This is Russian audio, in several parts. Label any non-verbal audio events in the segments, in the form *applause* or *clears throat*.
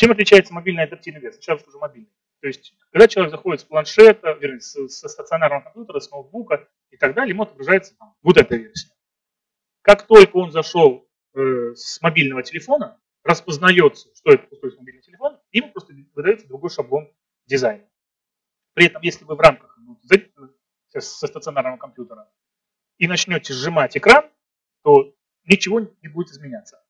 Чем отличается мобильная адаптивная версия? Сейчас уже мобильная. То есть, когда человек заходит с планшета, вернее, со стационарного компьютера, с ноутбука и так далее, ему отображается там, вот эта версия. Как только он зашел э, с мобильного телефона, распознается, что это устройство мобильного телефона, ему просто выдается другой шаблон дизайна. При этом, если вы в рамках ну, со стационарного компьютера и начнете сжимать экран, то ничего не будет изменяться.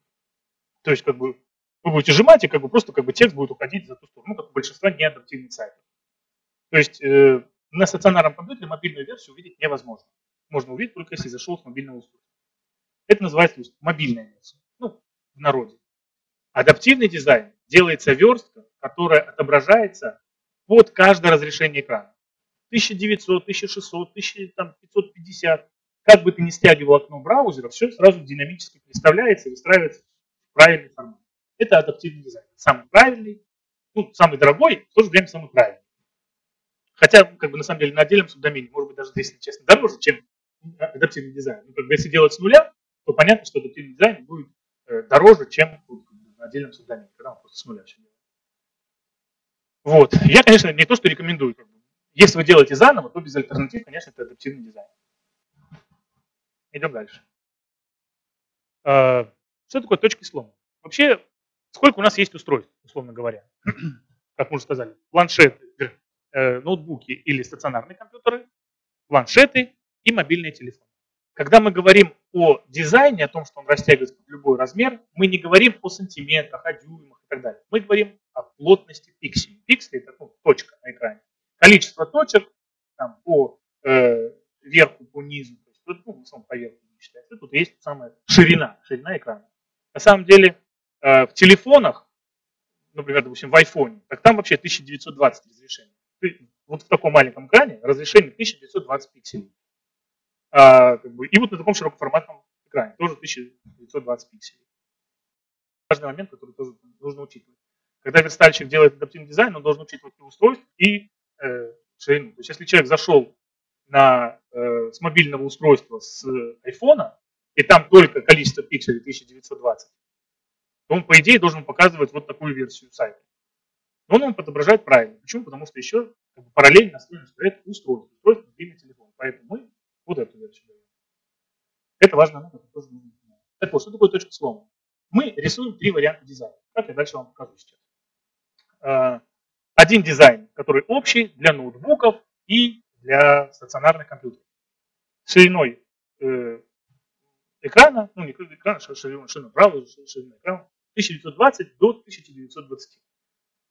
То есть, как бы, вы будете сжимать, и как бы просто как бы текст будет уходить за ту сторону, ну, как у большинства неадаптивных сайтов. То есть, э, на стационарном компьютере мобильную версию увидеть невозможно. Можно увидеть только если зашел с мобильного устройства. Это называется то есть, мобильная версия. Ну, в народе. Адаптивный дизайн делается верстка, которая отображается под каждое разрешение экрана. 1900, 1600, 1550. Как бы ты ни стягивал окно браузера, все сразу динамически представляется и выстраивается в правильный формат. Это адаптивный дизайн. Самый правильный, ну, самый дорогой, в то же время самый правильный. Хотя, как бы на самом деле, на отдельном субдомене, может быть, даже, если честно, дороже, чем адаптивный дизайн. Ну, как бы, если делать с нуля, то понятно, что адаптивный дизайн будет э, дороже, чем на отдельном субдомене, когда он просто с нуля. Вот. Я, конечно, не то, что рекомендую. Как бы. Если вы делаете заново, то без альтернатив, конечно, это адаптивный дизайн. Идем дальше. А, что такое точки слома? Вообще, сколько у нас есть устройств, условно говоря? *clears throat* Как мы уже сказали, планшеты, э, ноутбуки или стационарные компьютеры, планшеты и мобильные телефоны. Когда мы говорим о дизайне, о том, что он растягивается под любой размер, мы не говорим о сантиметрах, о дюймах и так далее. Мы говорим о плотности пикселей. Пиксели – это ну, точка на экране. Количество точек там, по э, верху, по низу, то есть, ну, в основном по верху считается. Тут есть самая ширина, ширина экрана. На самом деле э, в телефонах, например, допустим, в iPhone, так там вообще 1920 разрешение. Вот в таком маленьком экране разрешение 1920 пикселей. А, как бы, и вот на таком широкоформатном экране, тоже 1920 пикселей. Важный момент, который тоже нужно учитывать. Когда верстальщик делает адаптивный дизайн, он должен учитывать и устройство, и э, ширину. То есть если человек зашел на, э, с мобильного устройства с айфона, и там только количество пикселей 1920, то он, по идее, должен показывать вот такую версию сайта. Но он ему отображает правильно. Почему? Потому что еще как бы, параллельно настроено, что это устройство, устройство мобильный телефон. Поэтому мы вот эту версию даем. Это важно, это тоже нужно знать. Так вот, что такое точка слома? Мы рисуем три варианта дизайна. Как я дальше вам покажу сейчас. А, один дизайн, который общий для ноутбуков и для стационарных компьютеров. Шириной э, экрана, ну не экрана, а ширина, правда, ширина экрана, 1920 до 1920.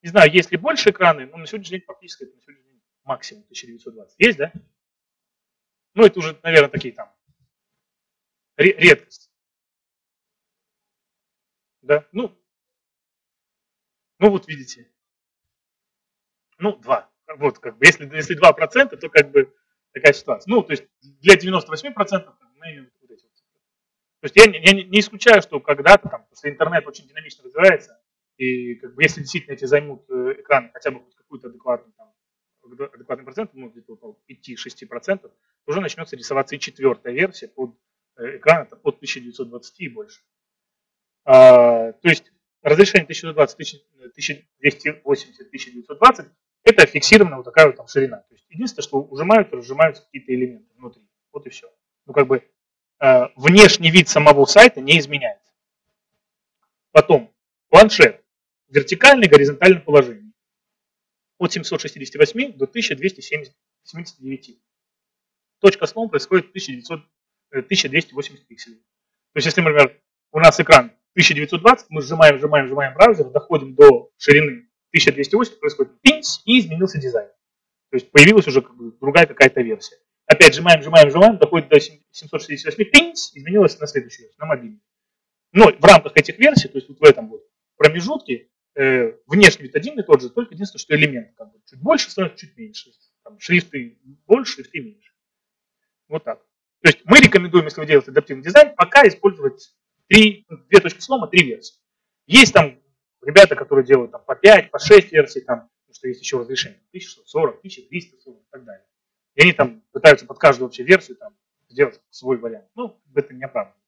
Не знаю, есть ли больше экраны, но на сегодняшний день фактически это на сегодняшний день максимум 1920. Есть, да? Ну, это уже, наверное, такие там редкости. Да, ну, ну вот видите. Ну, 2. Вот, как бы, если, если 2%, то как бы такая ситуация. Ну, то есть для 98% мы То есть я, я не исключаю, что когда-то, там, после интернет очень динамично развивается, и как бы если действительно эти займут э, экран хотя бы какую-то адекватную, там, адекватный процент, ну, где-то около 5-6%, уже начнется рисоваться и четвертая версия под э, экран, это под 1920 и больше. А, то есть разрешение 1020, 1280, 1920 это фиксированная вот такая вот там ширина. То есть единственное, что ужимают, разжимаются какие-то элементы внутри. Вот и все. Ну как бы внешний вид самого сайта не изменяется. Потом планшет. Вертикальное и горизонтальное положение. От 768 до 1279. Точка слома происходит 1900, 1280 пикселей. То есть если, например, у нас экран 1920, мы сжимаем, сжимаем, сжимаем браузер, доходим до ширины 1280 происходит пинс, и изменился дизайн. То есть появилась уже как бы другая какая-то версия. Опять сжимаем, сжимаем, сжимаем, доходит до 768 пинс, изменилась на следующую версию, на мобильный. Но в рамках этих версий, то есть вот в этом вот промежутке, э, внешний вид один и тот же, только единственное, что элемент как бы чуть больше становится, чуть меньше. Там, шрифты больше, шрифты меньше. Вот так. То есть мы рекомендуем, если вы делаете адаптивный дизайн, пока использовать три, две точки слома, три версии. Есть там ребята, которые делают там, по 5, по 6 версий, там, потому что есть еще разрешение, 1640, 1240 и так далее. И они там пытаются под каждую вообще версию там, сделать свой вариант. Ну, это неоправданно.